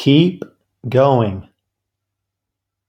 Keep going!